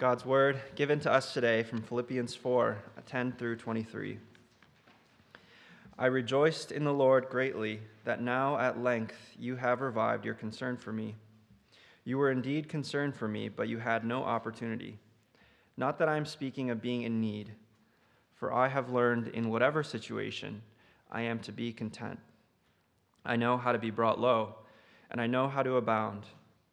God's word given to us today from Philippians 4 uh, 10 through 23. I rejoiced in the Lord greatly that now at length you have revived your concern for me. You were indeed concerned for me, but you had no opportunity. Not that I am speaking of being in need, for I have learned in whatever situation I am to be content. I know how to be brought low, and I know how to abound.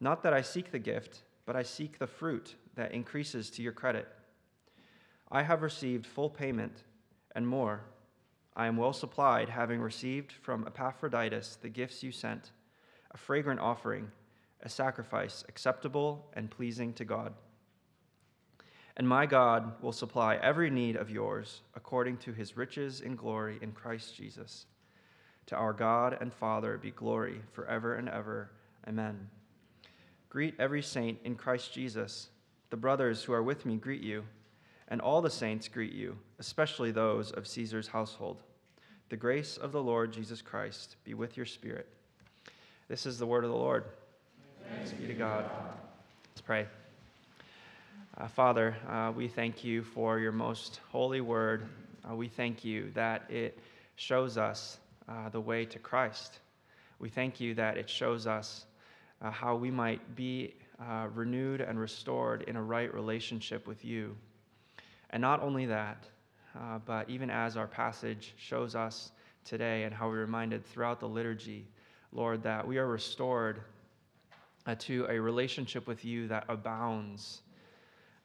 Not that I seek the gift, but I seek the fruit that increases to your credit. I have received full payment and more. I am well supplied, having received from Epaphroditus the gifts you sent, a fragrant offering, a sacrifice acceptable and pleasing to God. And my God will supply every need of yours according to his riches in glory in Christ Jesus. To our God and Father be glory forever and ever. Amen. Greet every saint in Christ Jesus. The brothers who are with me greet you, and all the saints greet you, especially those of Caesar's household. The grace of the Lord Jesus Christ be with your spirit. This is the word of the Lord. Thanks be to God. Let's pray. Uh, Father, uh, we thank you for your most holy word. Uh, we thank you that it shows us uh, the way to Christ. We thank you that it shows us uh, how we might be uh, renewed and restored in a right relationship with you. And not only that, uh, but even as our passage shows us today and how we're reminded throughout the liturgy, Lord, that we are restored uh, to a relationship with you that abounds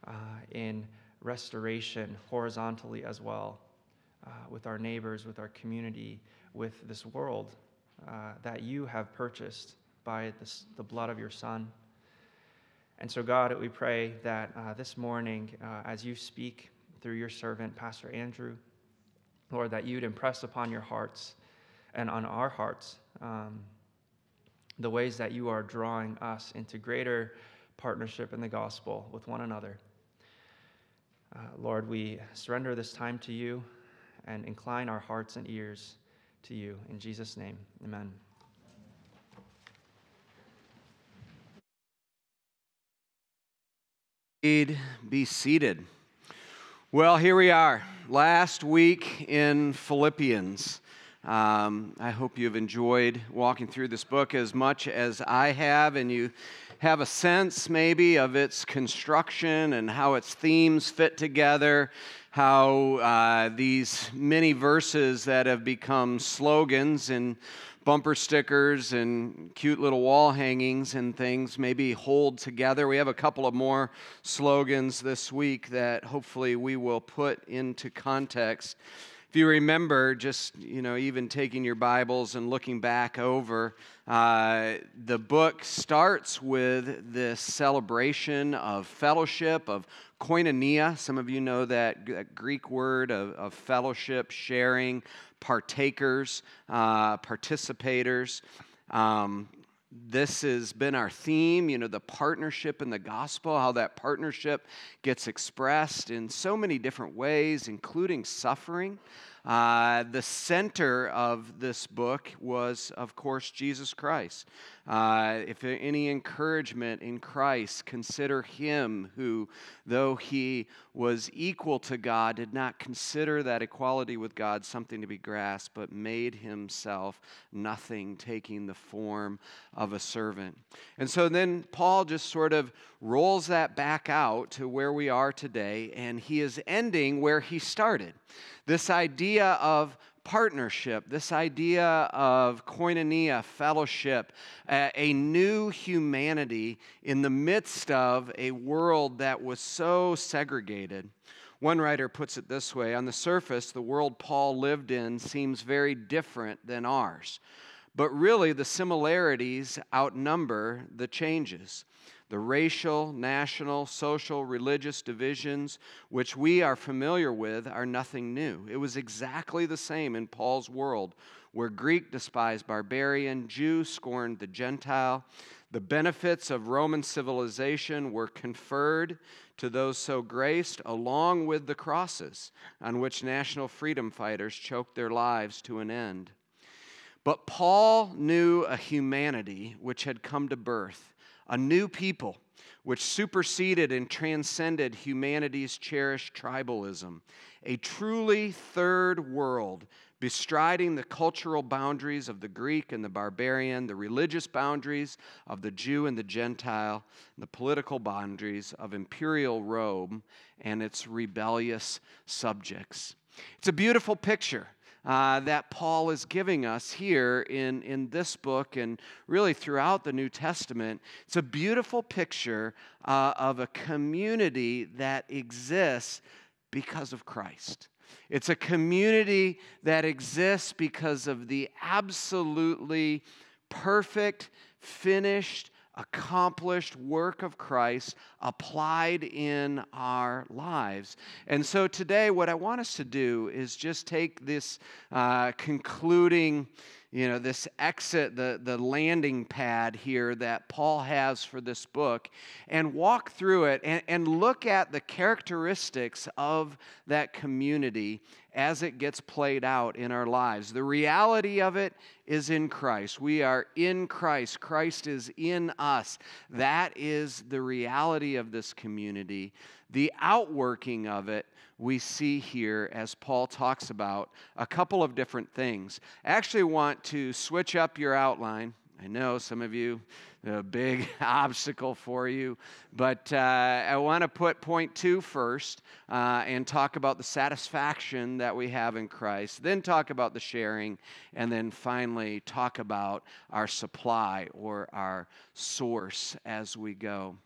uh, in restoration horizontally as well, uh, with our neighbors, with our community, with this world that you have purchased by the blood of your Son. And so, God, we pray that uh, this morning, uh, as you speak through your servant, Pastor Andrew, Lord, that you'd impress upon your hearts and on our hearts um, the ways that you are drawing us into greater partnership in the gospel with one another. Uh, Lord, we surrender this time to you and incline our hearts and ears to you. In Jesus' name, amen. Be seated. Well, here we are, last week in Philippians. Um, I hope you've enjoyed walking through this book as much as I have, and you have a sense maybe of its construction and how its themes fit together, how uh, these many verses that have become slogans and bumper stickers and cute little wall hangings and things maybe hold together. We have a couple of more slogans this week that hopefully we will put into context. If you remember, just you know, even taking your Bibles and looking back over, uh, the book starts with this celebration of fellowship, of koinonia. Some of you know that, that Greek word of, of fellowship, sharing, partakers, uh, participators. Um, this has been our theme, you know, the partnership in the gospel, how that partnership gets expressed in so many different ways, including suffering. Uh, the center of this book was, of course, Jesus Christ. Uh, if any encouragement in Christ, consider him who, though he was equal to God, did not consider that equality with God something to be grasped, but made himself nothing, taking the form of a servant. And so then Paul just sort of rolls that back out to where we are today, and he is ending where he started. This idea of partnership, this idea of koinonia, fellowship, a, new humanity in the midst of a world that was so segregated. One writer puts it this way On the surface, the world Paul lived in seems very different than ours. But really, the similarities outnumber the changes. The racial, national, social, religious divisions, which we are familiar with, are nothing new. It was exactly the same in Paul's world, where Greek despised barbarian, Jew scorned the Gentile. The benefits of Roman civilization were conferred to those so graced, along with the crosses on which national freedom fighters choked their lives to an end. But Paul knew a humanity which had come to birth, a new people which superseded and transcended humanity's cherished tribalism, a truly third world bestriding the cultural boundaries of the Greek and the barbarian, the religious boundaries of the Jew and the Gentile, and the political boundaries of imperial Rome and its rebellious subjects. It's a beautiful picture. Uh, that Paul is giving us here in, in this book and really throughout the New Testament. It's a beautiful picture uh, of a community that exists because of Christ. It's a community that exists because of the absolutely perfect, finished, accomplished work of Christ applied in our lives. And so today, what I want us to do is just take this uh, concluding you know, this exit, the, the landing pad here that Paul has for this book, and walk through it and, and look at the characteristics of that community as it gets played out in our lives. The reality of it is in Christ. We are in Christ, Christ is in us. That is the reality of this community. The outworking of it we see here as Paul talks about a couple of different things. I actually want to switch up your outline. I know some of you, a big obstacle for you, but uh, I want to put point two first uh, and talk about the satisfaction that we have in Christ, then talk about the sharing, and then finally talk about our supply or our source as we go.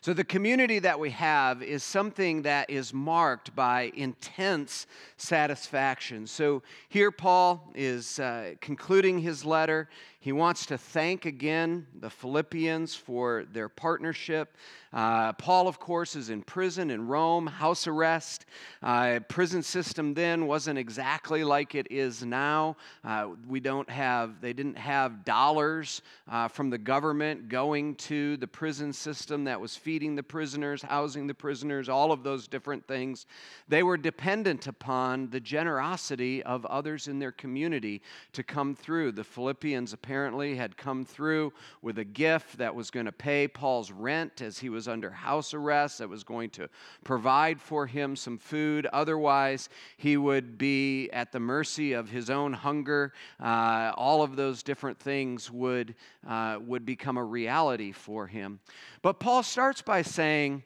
So, the community that we have is something that is marked by intense satisfaction. So, here Paul is uh, concluding his letter. He wants to thank again the Philippians for their partnership. Uh, Paul, of course, is in prison in Rome, house arrest. Uh, prison system then wasn't exactly like it is now. Uh, we don't have, they didn't have dollars uh, from the government going to the prison system that was feeding the prisoners, housing the prisoners, all of those different things. They were dependent upon the generosity of others in their community to come through. The Philippians apparently had come through with a gift that was going to pay Paul's rent as he was under house arrest, that was going to provide for him some food. Otherwise, he would be at the mercy of his own hunger. Uh, all of those different things would, uh, would become a reality for him. But Paul starts by saying,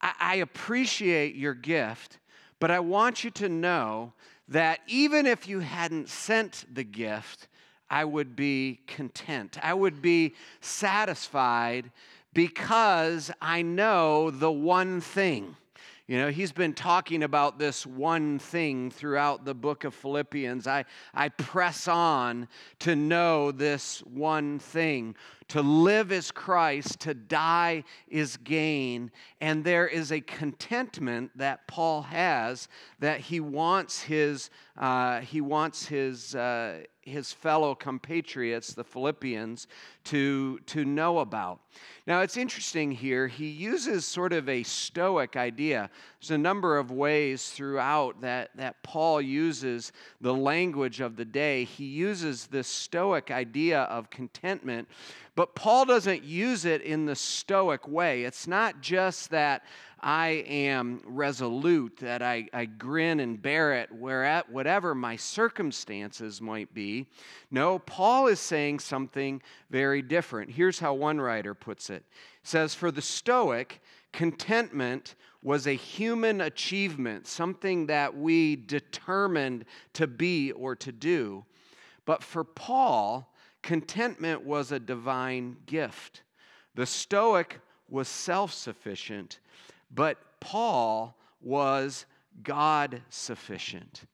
I, I appreciate your gift, but I want you to know that even if you hadn't sent the gift, I would be content. I would be satisfied because I know the one thing. You know, he's been talking about this one thing throughout the book of Philippians. I, I press on to know this one thing. To live is Christ, to die is gain. And there is a contentment that Paul has that he wants his, uh, he wants his, uh, his fellow compatriots, the Philippians, to, to know about. Now, it's interesting here, he uses sort of a Stoic idea. There's a number of ways throughout that, that Paul uses the language of the day. He uses this Stoic idea of contentment, but Paul doesn't use it in the Stoic way. It's not just that I am resolute, that I, I grin and bear it, whereat, whatever my circumstances might be. No, Paul is saying something very different. Here's how one writer puts it. He says, For the Stoic, contentment was a human achievement, something that we determined to be or to do. But for Paul, contentment was a divine gift. The Stoic was self sufficient, but Paul was God sufficient.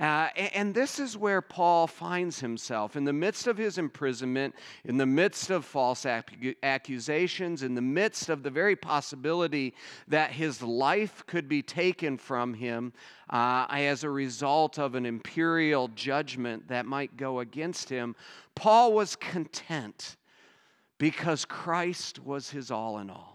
Uh, and this is where Paul finds himself in the midst of his imprisonment, in the midst of false accusations, in the midst of the very possibility that his life could be taken from him uh, as a result of an imperial judgment that might go against him. Paul was content because Christ was his all in all.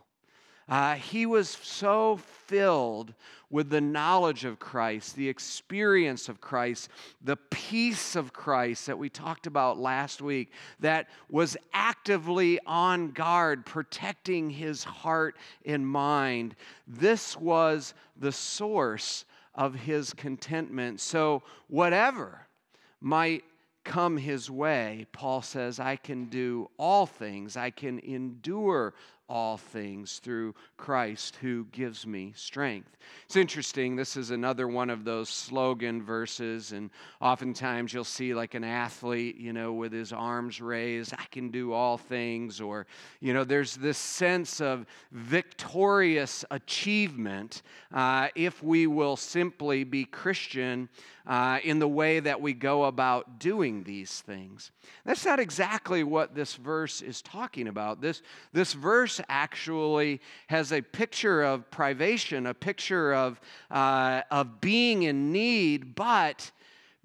Uh, he was so filled with the knowledge of Christ, the experience of Christ, the peace of Christ that we talked about last week, that was actively on guard, protecting his heart and mind. This was the source of his contentment. So, whatever might come his way, Paul says, I can do all things. I can endure all things through Christ who gives me strength. It's interesting, this is another one of those slogan verses, and oftentimes you'll see like an athlete, you know, with his arms raised, I can do all things, or, you know, there's this sense of victorious achievement uh, if we will simply be Christian uh, in the way that we go about doing these things. That's not exactly what this verse is talking about. This, this verse actually has a picture of privation, a picture of, uh, of being in need, but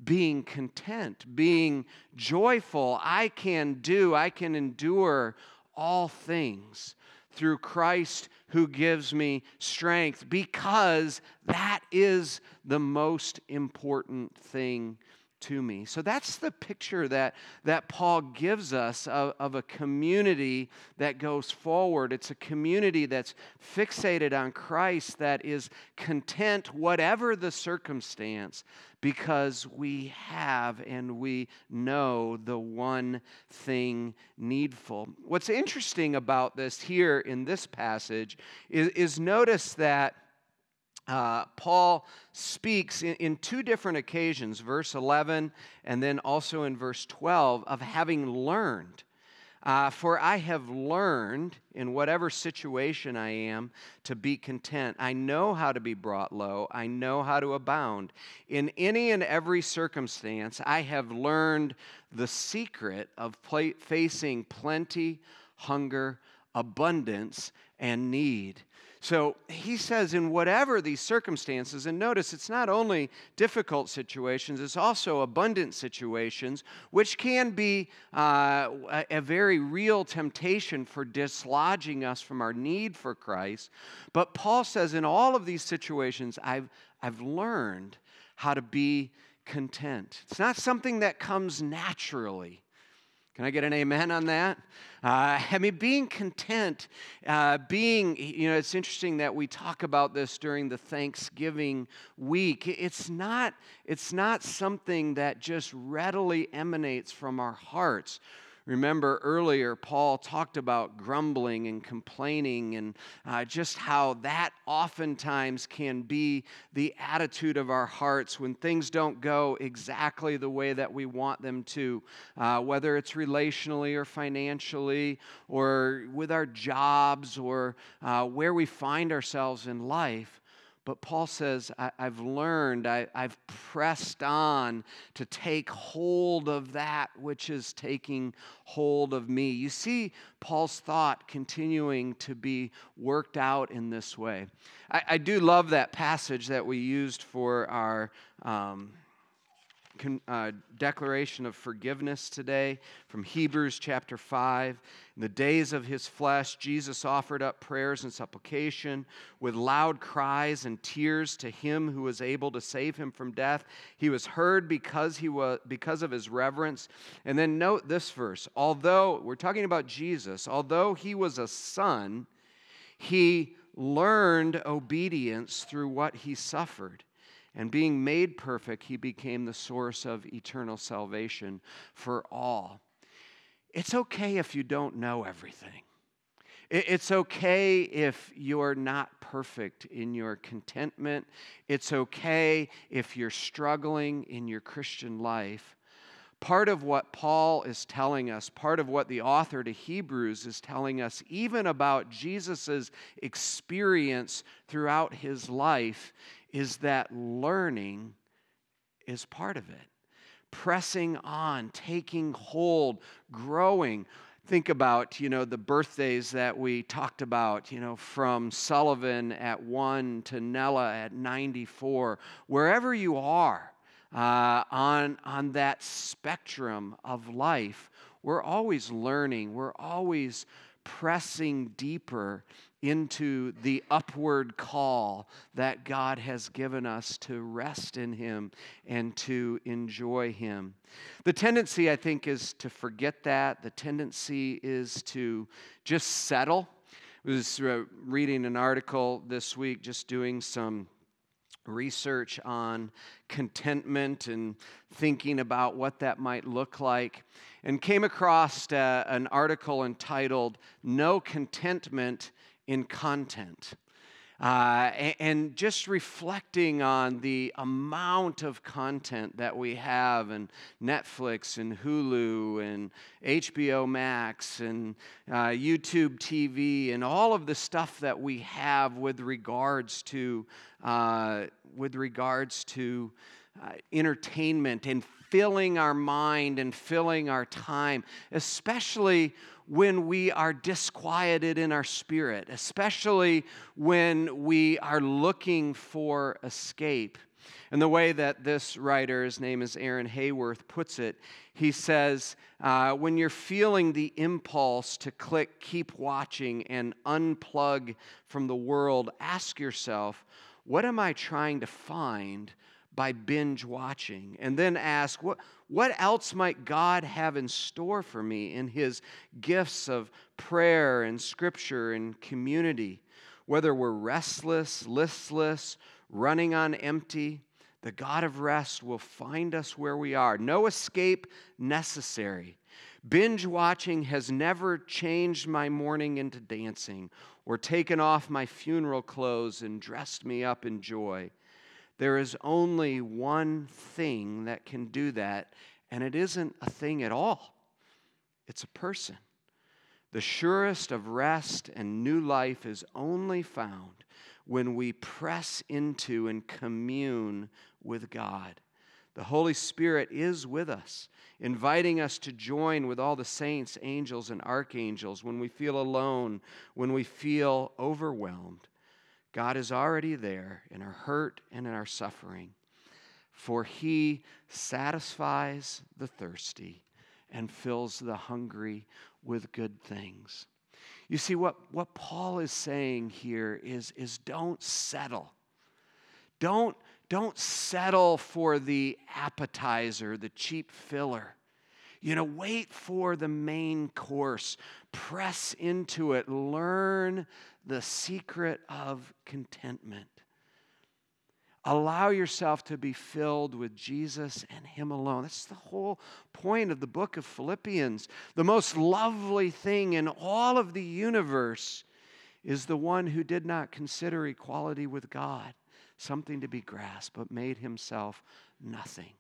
being content, being joyful. I can do, I can endure all things through Christ who gives me strength because that is the most important thing to me. So that's the picture that, that Paul gives us of, of, a community that goes forward. It's a community that's fixated on Christ, that is content, whatever the circumstance, because we have and we know the one thing needful. What's interesting about this here in this passage is, is notice that uh, Paul speaks in, in, two different occasions, verse 11 and then also in verse 12, of having learned. Uh, for I have learned in whatever situation I am to be content. I know how to be brought low. I know how to abound. In any and every circumstance, I have learned the secret of pl- facing plenty, hunger, abundance, and need. So he says, in whatever these circumstances, and notice it's not only difficult situations, it's also abundant situations, which can be uh, a, very real temptation for dislodging us from our need for Christ. But Paul says, in all of these situations, I've, I've learned how to be content. It's not something that comes naturally. Can I get an amen on that? Uh, I mean, being content, uh, being, you know, it's interesting that we talk about this during the Thanksgiving week. It's not, it's not something that just readily emanates from our hearts. Remember earlier, Paul talked about grumbling and complaining and uh, just how that oftentimes can be the attitude of our hearts when things don't go exactly the way that we want them to, uh, whether it's relationally or financially or with our jobs or uh, where we find ourselves in life. But Paul says, I, have learned, I, I've pressed on to take hold of that which is taking hold of me. You see Paul's thought continuing to be worked out in this way. I, I do love that passage that we used for our. Um, uh, declaration of forgiveness today from Hebrews chapter 5. In the days of his flesh, Jesus offered up prayers and supplication with loud cries and tears to him who was able to save him from death. He was heard because, he was, because of his reverence. And then note this verse although, we're talking about Jesus, although he was a son, he learned obedience through what he suffered. And being made perfect, he became the source of eternal salvation for all. It's okay if you don't know everything. It's okay if you're not perfect in your contentment. It's okay if you're struggling in your Christian life. Part of what Paul is telling us, part of what the author to Hebrews is telling us, even about Jesus' experience throughout his life, is that learning is part of it. Pressing on, taking hold, growing. Think about, you know, the birthdays that we talked about, you know, from Sullivan at one to Nella at 94. Wherever you are uh, on, on that spectrum of life, we're always learning, we're always pressing deeper into the upward call that God has given us to rest in Him and to enjoy Him. The tendency, I think, is to forget that. The tendency is to just settle. I was uh, reading an article this week, just doing some research on contentment and thinking about what that might look like, and came across uh, an article entitled No Contentment in Content. Uh, and, just reflecting on the amount of content that we have and Netflix and Hulu and HBO Max and uh, YouTube TV and all of the stuff that we have with regards to uh, with regards to uh, entertainment and filling our mind and filling our time, especially when we are disquieted in our spirit, especially when we are looking for escape. And the way that this writer, his name is Aaron Hayworth, puts it, he says, uh, when you're feeling the impulse to click keep watching and unplug from the world, ask yourself, what am I trying to find by binge watching? And then ask, what, what else might God have in store for me in His gifts of prayer and scripture and community? Whether we're restless, listless, running on empty, the God of rest will find us where we are. No escape necessary. Binge watching has never changed my morning into dancing or taken off my funeral clothes and dressed me up in joy. There is only one thing that can do that, and it isn't a thing at all. It's a person. The surest of rest and new life is only found when we press into and commune with God. The Holy Spirit is with us, inviting us to join with all the saints, angels, and archangels when we feel alone, when we feel overwhelmed. God is already there in our hurt and in our suffering, for He satisfies the thirsty and fills the hungry with good things. You see, what, what Paul is saying here is, is don't settle. Don't don't settle for the appetizer, the cheap filler. You know, wait for the main course. Press into it. Learn the secret of contentment. Allow yourself to be filled with Jesus and Him alone. That's the whole point of the book of Philippians. The most lovely thing in all of the universe is the one who did not consider equality with God something to be grasped, but made himself nothing.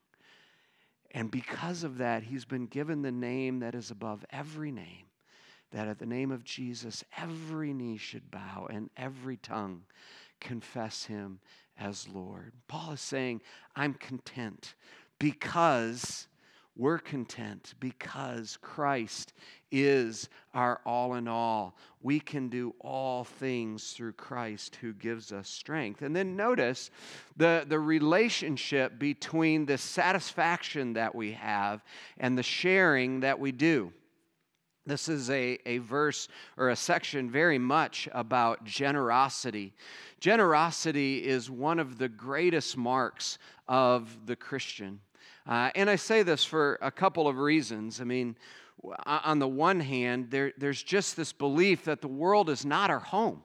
And because of that, he's been given the name that is above every name, that at the name of Jesus, every knee should bow and every tongue confess him as Lord. Paul is saying, I'm content because we're content because Christ is our all in all. We can do all things through Christ who gives us strength. And then notice the, the relationship between the satisfaction that we have and the sharing that we do. This is a, a verse or a section very much about generosity. Generosity is one of the greatest marks of the Christian. Uh, and I say this for a couple of reasons. I mean, on the one hand, there, there's just this belief that the world is not our home.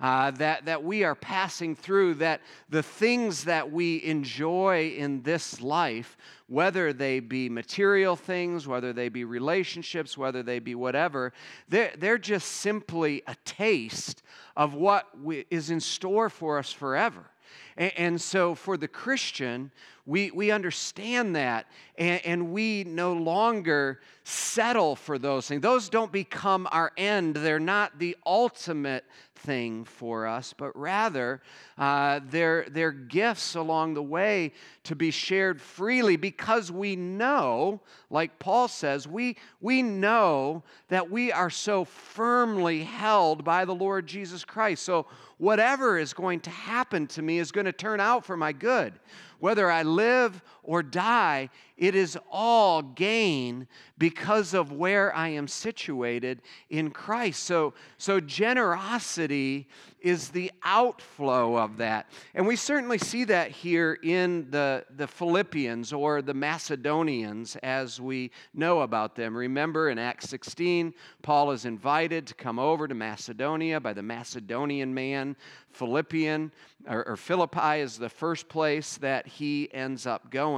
Uh, that, that we are passing through, that the things that we enjoy in this life, whether they be material things, whether they be relationships, whether they be whatever, they're, they're just simply a taste of what we, is in store for us forever. And, so for the Christian, we, we understand that and, and we no longer settle for those things. Those don't become our end, they're not the ultimate thing for us, but rather uh, they're, they're gifts along the way to be shared freely because we know, like Paul says, we, we know that we are so firmly held by the Lord Jesus Christ. So whatever is going to happen to me is going to turn out for my good. Whether I live or die, it is all gain because of where I am situated in Christ. So, so generosity is the outflow of that. And we certainly see that here in the, the Philippians or the Macedonians as we know about them. Remember in Acts 16, Paul is invited to come over to Macedonia by the Macedonian man, Philippian, or, or Philippi is the first place that he ends up going.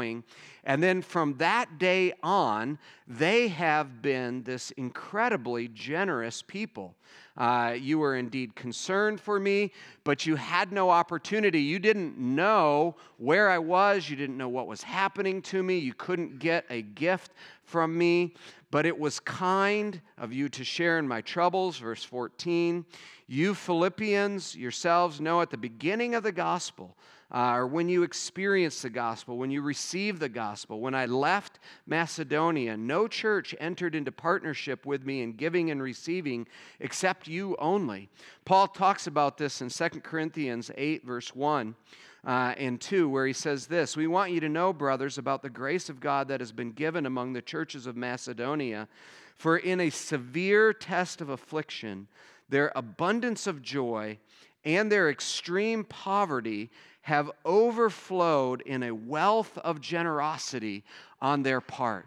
And then from that day on, they have been this incredibly generous people. Uh, you were indeed concerned for me, but you had no opportunity. You didn't know where I was. You didn't know what was happening to me. You couldn't get a gift from me, but it was kind of you to share in my troubles. Verse 14. You Philippians yourselves know at the beginning of the gospel, uh, or when you experienced the gospel, when you received the gospel, when I left Macedonia, no church entered into partnership with me in giving and receiving except you only. Paul talks about this in 2 Corinthians 8, verse 1. Uh, and 2, where he says this We want you to know, brothers, about the grace of God that has been given among the churches of Macedonia. For in a severe test of affliction, their abundance of joy and their extreme poverty have overflowed in a wealth of generosity on their part.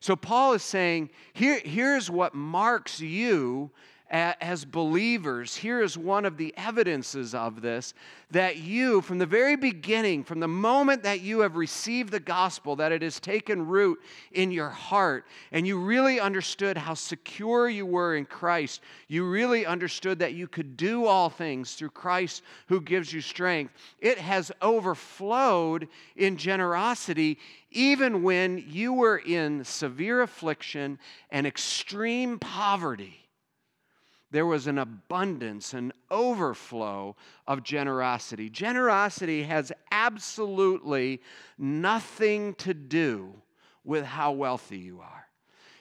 So, Paul is saying, Here, here's what marks you as believers, here is one of the evidences of this that you, from the very beginning, from the moment that you have received the gospel, that it has taken root in your heart, and you really understood how secure you were in Christ, you really understood that you could do all things through Christ who gives you strength. It has overflowed in generosity, even when you were in severe affliction and extreme poverty there was an abundance, an overflow of generosity. Generosity has absolutely nothing to do with how wealthy you are.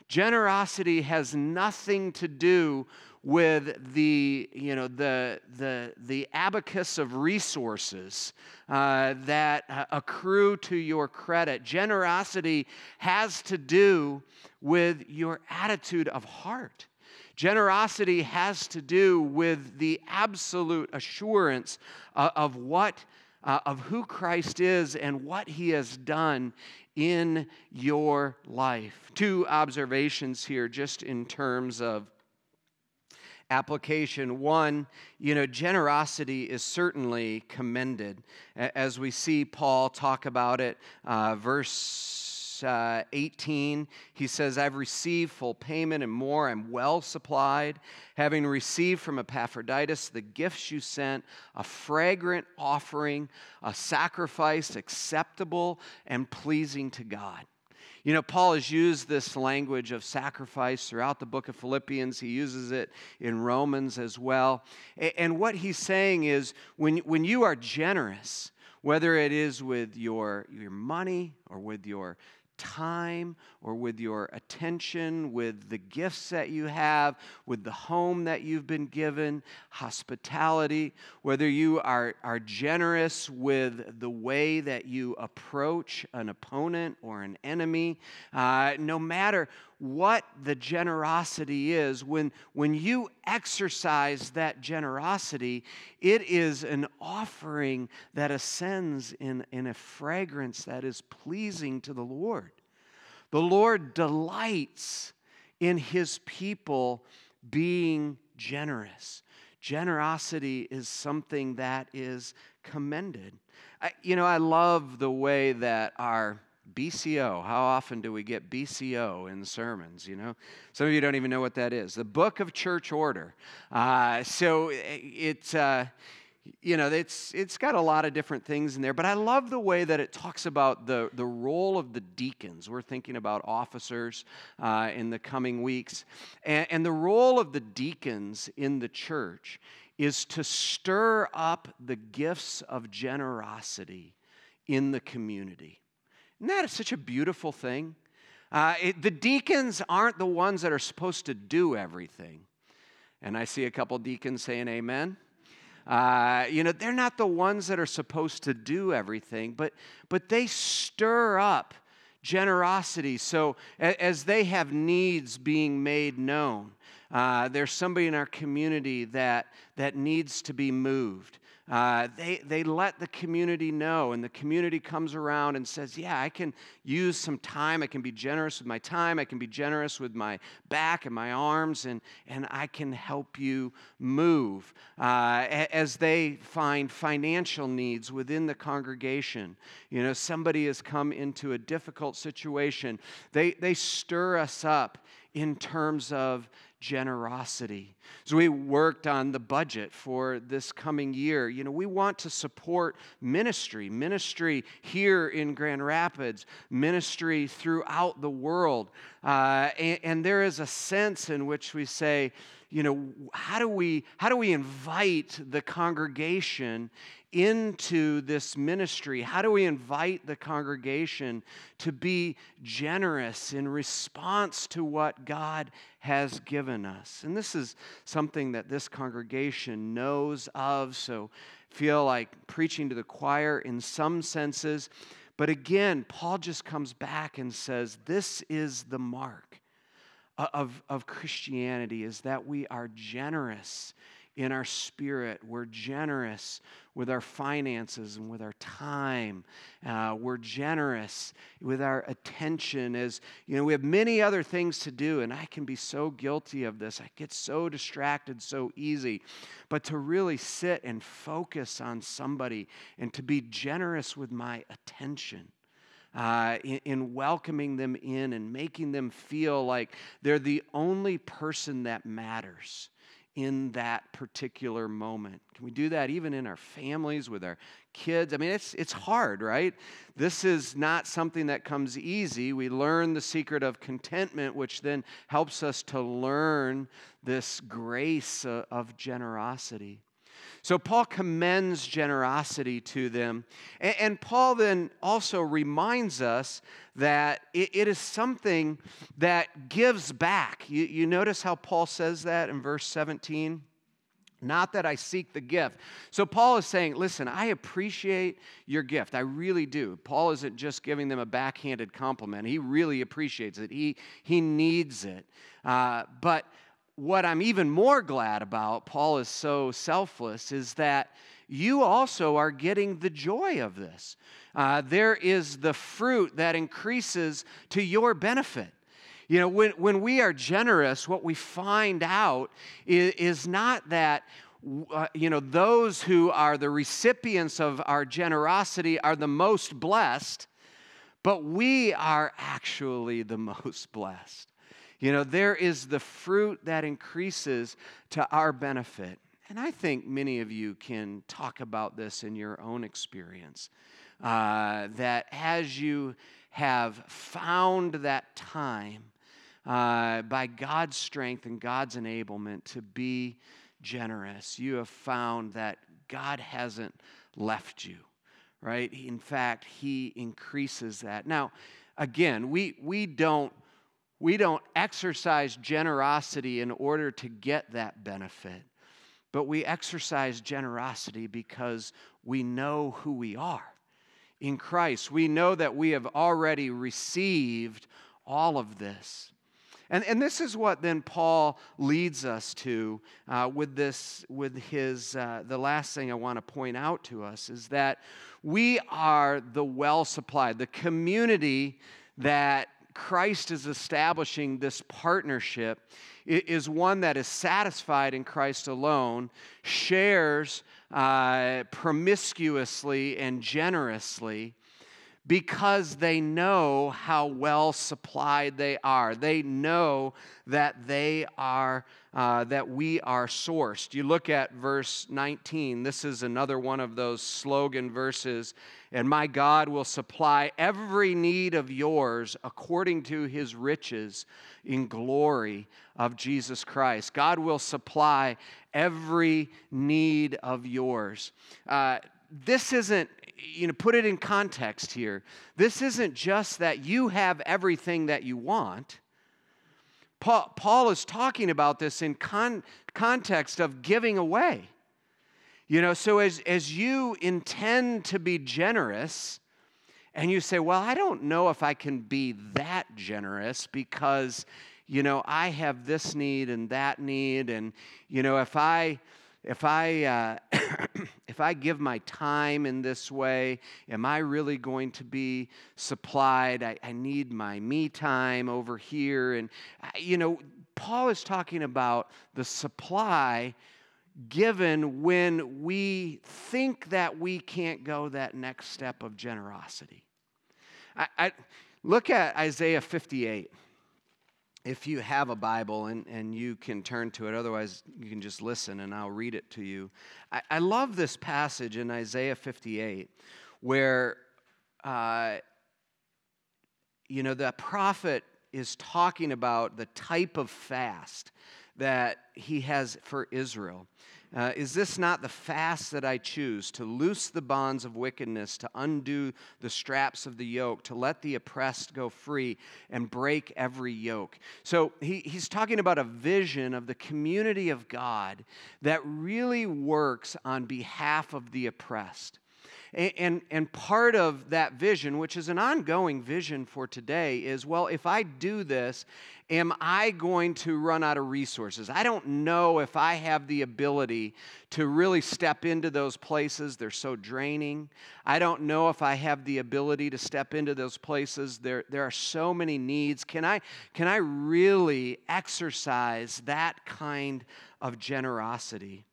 Generosity has nothing to do with the you know the the the abacus of resources uh, that uh, accrue to your credit generosity has to do with your attitude of heart Generosity has to do with the absolute assurance uh, of what uh, of who Christ is and what he has done in your life. Two observations here just in terms of application. One, you know, generosity is certainly commended. As we see Paul talk about it, uh, verse uh, 18, he says, I've received full payment and more. I'm well supplied, having received from Epaphroditus the gifts you sent, a fragrant offering, a sacrifice acceptable and pleasing to God. You know, Paul has used this language of sacrifice throughout the book of Philippians. He uses it in Romans as well. And what he's saying is when, when you are generous, whether it is with your, your money or with your time or with your attention, with the gifts that you have, with the home that you've been given, hospitality, whether you are, are generous with the way that you approach an opponent or an enemy, uh, no matter what the generosity is, when, when you exercise that generosity, it is an offering that ascends in, in a fragrance that is pleasing to the Lord. The Lord delights in his people being generous. Generosity is something that is commended. I, you know, I love the way that our BCO. How often do we get BCO in sermons? You know, some of you don't even know what that is. The Book of Church Order. Uh, so it's. Uh, you know, it's, it's got a lot of different things in there, but I love the way that it talks about the, the role of the deacons. We're thinking about officers uh, in the coming weeks. And, and the role of the deacons in the church is to stir up the gifts of generosity in the community. Isn't that such a beautiful thing? Uh, it, the deacons aren't the ones that are supposed to do everything. And I see a couple deacons saying amen. Uh, you know, they're not the ones that are supposed to do everything, but, but they stir up generosity. So as they have needs being made known, uh, there's somebody in our community that, that needs to be moved. Uh, they, they let the community know, and the community comes around and says, Yeah, I can use some time. I can be generous with my time. I can be generous with my back and my arms, and, and I can help you move. Uh, as they find financial needs within the congregation, you know, somebody has come into a difficult situation, they, they stir us up in terms of generosity. So we worked on the budget for this coming year. You know, we want to support ministry, ministry here in Grand Rapids, ministry throughout the world. Uh, and, and there is a sense in which we say, you know, how do we how do we invite the congregation into this ministry? How do we invite the congregation to be generous in response to what God has given us? And this is something that this congregation knows of, so feel like preaching to the choir in some senses. But again, Paul just comes back and says, This is the mark of, of Christianity is that we are generous in our spirit. We're generous with our finances and with our time. Uh, we're generous with our attention. As you know, we have many other things to do, and I can be so guilty of this. I get so distracted so easy. But to really sit and focus on somebody and to be generous with my attention uh, in, in welcoming them in and making them feel like they're the only person that matters in that particular moment. Can we do that even in our families with our kids? I mean, it's, it's hard, right? This is not something that comes easy. We learn the secret of contentment, which then helps us to learn this grace uh, of generosity. So Paul commends generosity to them. And, and Paul then also reminds us that it, it is something that gives back. You, you notice how Paul says that in verse 17? Not that I seek the gift. So Paul is saying, listen, I appreciate your gift. I really do. Paul isn't just giving them a backhanded compliment, he really appreciates it, he, he needs it. Uh, but what I'm even more glad about, Paul is so selfless, is that you also are getting the joy of this. Uh, there is the fruit that increases to your benefit. You know, when, when we are generous, what we find out is, is not that, uh, you know, those who are the recipients of our generosity are the most blessed, but we are actually the most blessed. You know, there is the fruit that increases to our benefit. And I think many of you can talk about this in your own experience. Uh, that as you have found that time uh, by God's strength and God's enablement to be generous, you have found that God hasn't left you, right? In fact, He increases that. Now, again, we, we don't we don't exercise generosity in order to get that benefit, but we exercise generosity because we know who we are in Christ. We know that we have already received all of this. And, and this is what then Paul leads us to uh, with this, with his, uh, the last thing I want to point out to us is that we are the well supplied, the community that Christ is establishing this partnership is one that is satisfied in Christ alone, shares uh, promiscuously and generously, because they know how well supplied they are. They know that they are uh, that we are sourced. You look at verse 19. This is another one of those slogan verses. And my God will supply every need of yours according to his riches in glory of Jesus Christ. God will supply every need of yours. Uh, this isn't, you know, put it in context here. This isn't just that you have everything that you want. Paul, Paul is talking about this in con- context of giving away. You know, so as, as you intend to be generous, and you say, Well, I don't know if I can be that generous because, you know, I have this need and that need. And, you know, if I, if I uh, if I give my time in this way, am I really going to be supplied? I, I need my me time over here, and uh, you know, Paul is talking about the supply given when we think that we can't go that next step of generosity. I, I look at Isaiah 58 if you have a Bible and, and you can turn to it, otherwise you can just listen and I'll read it to you. I, I love this passage in Isaiah 58 where, uh, you know, the prophet is talking about the type of fast that he has for Israel. Uh, is this not the fast that I choose to loose the bonds of wickedness, to undo the straps of the yoke, to let the oppressed go free and break every yoke? So he, he's talking about a vision of the community of God that really works on behalf of the oppressed. And, and, and, part of that vision, which is an ongoing vision for today, is well, if I do this am I going to run out of resources? I don't know if I have the ability to really step into those places. They're so draining. I don't know if I have the ability to step into those places. There, there are so many needs. Can I, can I really exercise that kind of generosity?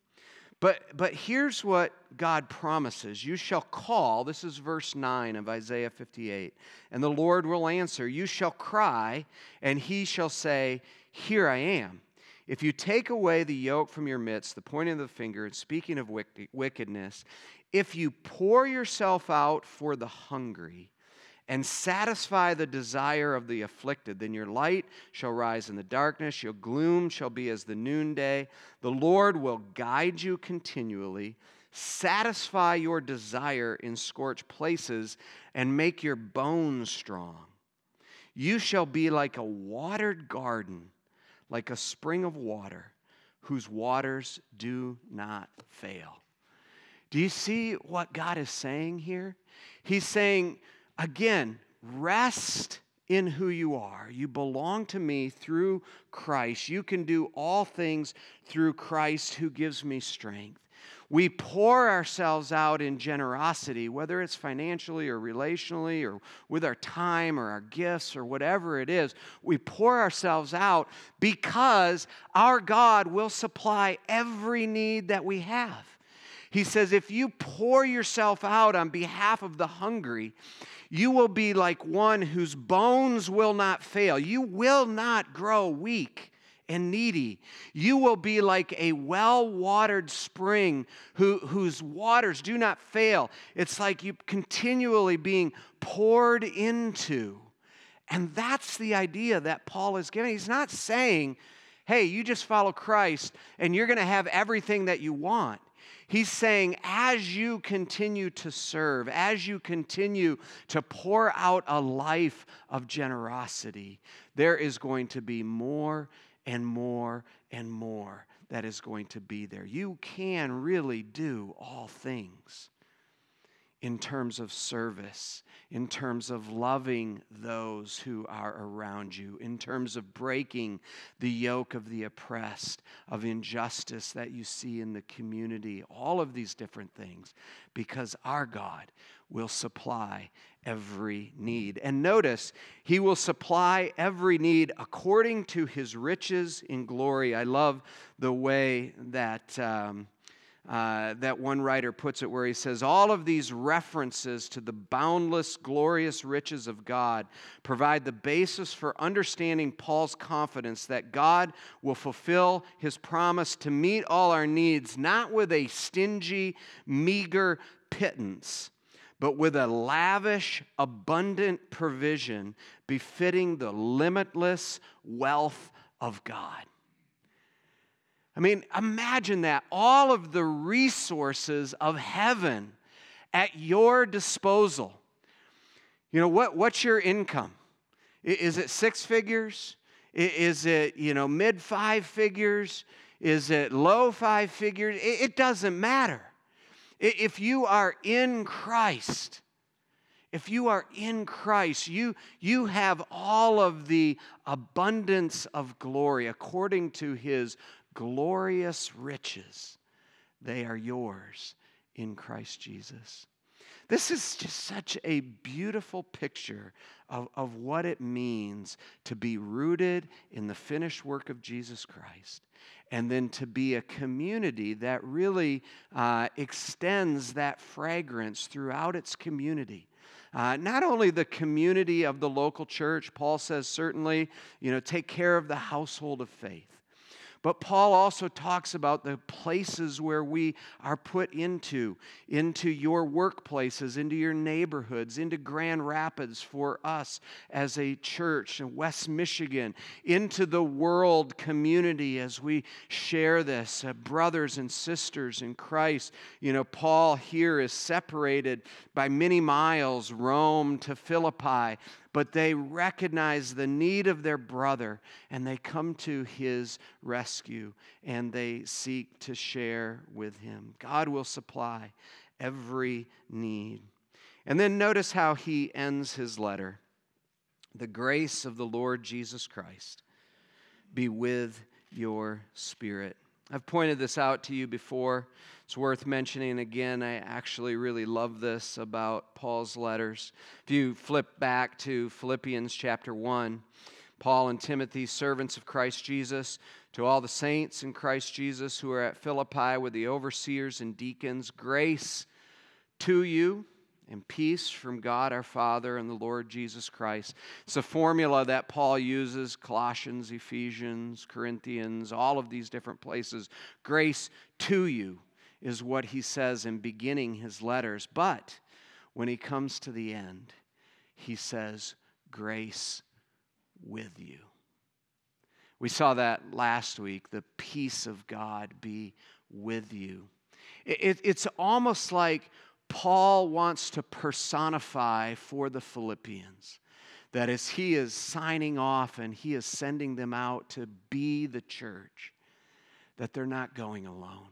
But, but here's what God promises You shall call, this is verse 9 of Isaiah 58, and the Lord will answer. You shall cry, and he shall say, Here I am. If you take away the yoke from your midst, the pointing of the finger, and speaking of wickedness, if you pour yourself out for the hungry, and satisfy the desire of the afflicted. Then your light shall rise in the darkness, your gloom shall be as the noonday. The Lord will guide you continually, satisfy your desire in scorched places, and make your bones strong. You shall be like a watered garden, like a spring of water, whose waters do not fail. Do you see what God is saying here? He's saying, Again, rest in who you are. You belong to me through Christ. You can do all things through Christ who gives me strength. We pour ourselves out in generosity, whether it's financially or relationally or with our time or our gifts or whatever it is. We pour ourselves out because our God will supply every need that we have. He says, if you pour yourself out on behalf of the hungry, you will be like one whose bones will not fail. You will not grow weak and needy. You will be like a well watered spring who, whose waters do not fail. It's like you continually being poured into. And that's the idea that Paul is giving. He's not saying, hey, you just follow Christ and you're going to have everything that you want. He's saying, as you continue to serve, as you continue to pour out a life of generosity, there is going to be more and more and more that is going to be there. You can really do all things in terms of service, in terms of loving those who are around you, in terms of breaking the yoke of the oppressed, of injustice that you see in the community, all of these different things, because our God will supply every need. And notice, He will supply every need according to His riches in glory. I love the way that. Um, uh, that one writer puts it, where he says, All of these references to the boundless, glorious riches of God provide the basis for understanding Paul's confidence that God will fulfill his promise to meet all our needs, not with a stingy, meager pittance but with a lavish, abundant provision befitting the limitless wealth of God. I mean, imagine that. All of the resources of heaven at your disposal. You know, what, what's your income? Is it six figures? Is it, you know, mid five figures? Is it low five figures? It doesn't matter. If you are in Christ, if you are in Christ, you, you have all of the abundance of glory according to his glorious riches. They are yours in Christ Jesus. This is just such a beautiful picture of, of what it means to be rooted in the finished work of Jesus Christ and then to be a community that really uh, extends that fragrance throughout its community. Uh, not only the community of the local church, Paul says certainly, you know, take care of the household of faith. But Paul also talks about the places where we are put into, into your workplaces, into your neighborhoods, into Grand Rapids for us as a church in West Michigan, into the world community as we share this, uh, brothers and sisters in Christ. You know, Paul here is separated by many miles, Rome to Philippi but they recognize the need of their brother and they come to his rescue and they seek to share with him. God will supply every need. And then notice how he ends his letter The grace of the Lord Jesus Christ be with your spirit. I've pointed this out to you before. It's worth mentioning again. I actually really love this about Paul's letters. If you flip back to Philippians chapter 1, Paul and Timothy, servants of Christ Jesus, to all the saints in Christ Jesus who are at Philippi with the overseers and deacons, grace to you and peace from God our Father and the Lord Jesus Christ. It's a formula that Paul uses Colossians, Ephesians, Corinthians, all of these different places. Grace to you is what he says in beginning his letters. But when he comes to the end, he says, Grace with you. We saw that last week the peace of God be with you. It, it's almost like Paul wants to personify for the Philippians. That as he is signing off and he is sending them out to be the church, that they're not going alone.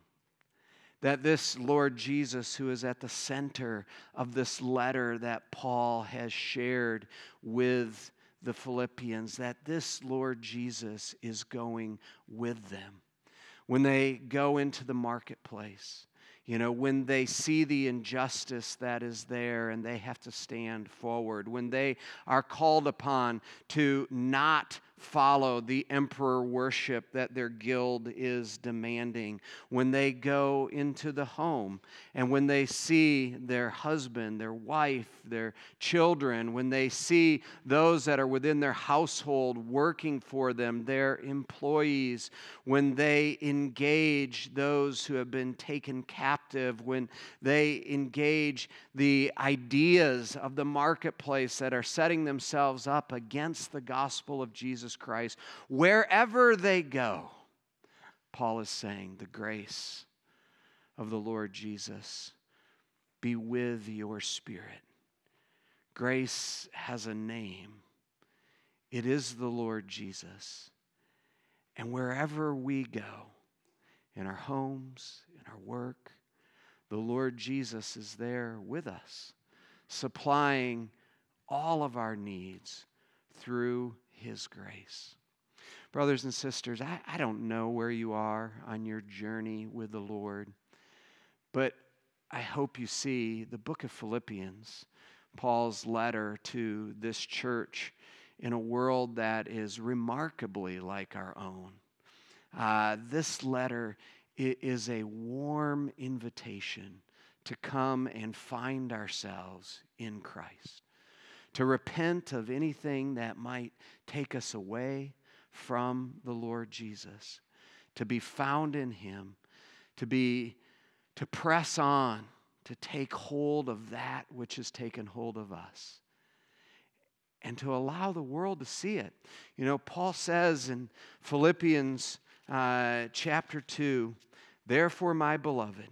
That this Lord Jesus, who is at the center of this letter that Paul has shared with the Philippians, that this Lord Jesus is going with them. When they go into the marketplace, you know, when they see the injustice that is there and they have to stand forward, when they are called upon to not follow the emperor worship that their guild is demanding, when they go into the home and when they see their husband, their wife, their children, when they see those that are within their household working for them, their employees, when they engage those who have been taken captive, when they engage the ideas of the marketplace that are setting themselves up against the gospel of Christ, wherever they go, Paul is saying, the grace of the Lord Jesus be with your spirit. Grace has a name, it is the Lord Jesus. And wherever we go, in our homes, in our work, the Lord Jesus is there with us, supplying all of our needs through his grace. Brothers and sisters, I, I don't know where you are on your journey with the Lord, but I hope you see the book of Philippians, Paul's letter to this church in a world that is remarkably like our own. Uh, this letter is a warm invitation to come and find ourselves in Christ, to repent of anything that might take us away from the Lord Jesus, to be found in Him, to be to press on, to take hold of that which has taken hold of us and to allow the world to see it. You know, Paul says in Philippians uh, chapter 2, therefore, my beloved,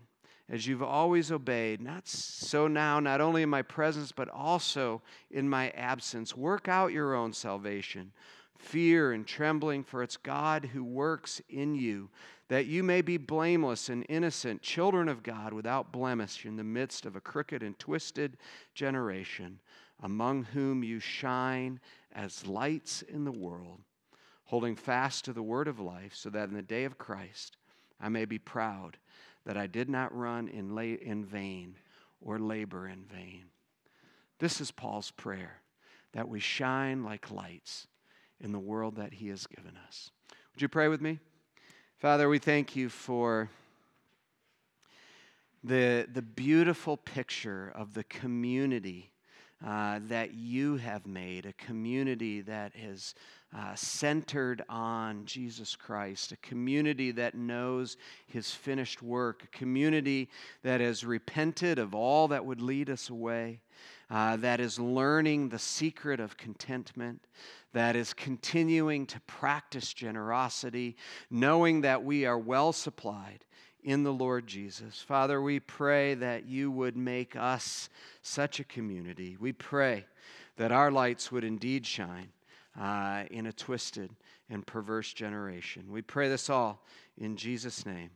as you've always obeyed, not so now, not only in my presence, but also in my absence, work out your own salvation, fear and trembling, for it's God who works in you, that you may be blameless and innocent, children of God, without blemish, in the midst of a crooked and twisted generation among whom you shine as lights in the world, holding fast to the word of life, so that in the day of Christ I may be proud that I did not run in, la- in vain or labor in vain. This is Paul's prayer that we shine like lights in the world that he has given us. Would you pray with me? Father, we thank you for the, the beautiful picture of the community uh, that you have made, a community that is uh, centered on Jesus Christ, a community that knows his finished work, a community that has repented of all that would lead us away, uh, that is learning the secret of contentment, that is continuing to practice generosity, knowing that we are well supplied in the Lord Jesus. Father, we pray that you would make us such a community. We pray that our lights would indeed shine uh, in a twisted and perverse generation. We pray this all in Jesus' name.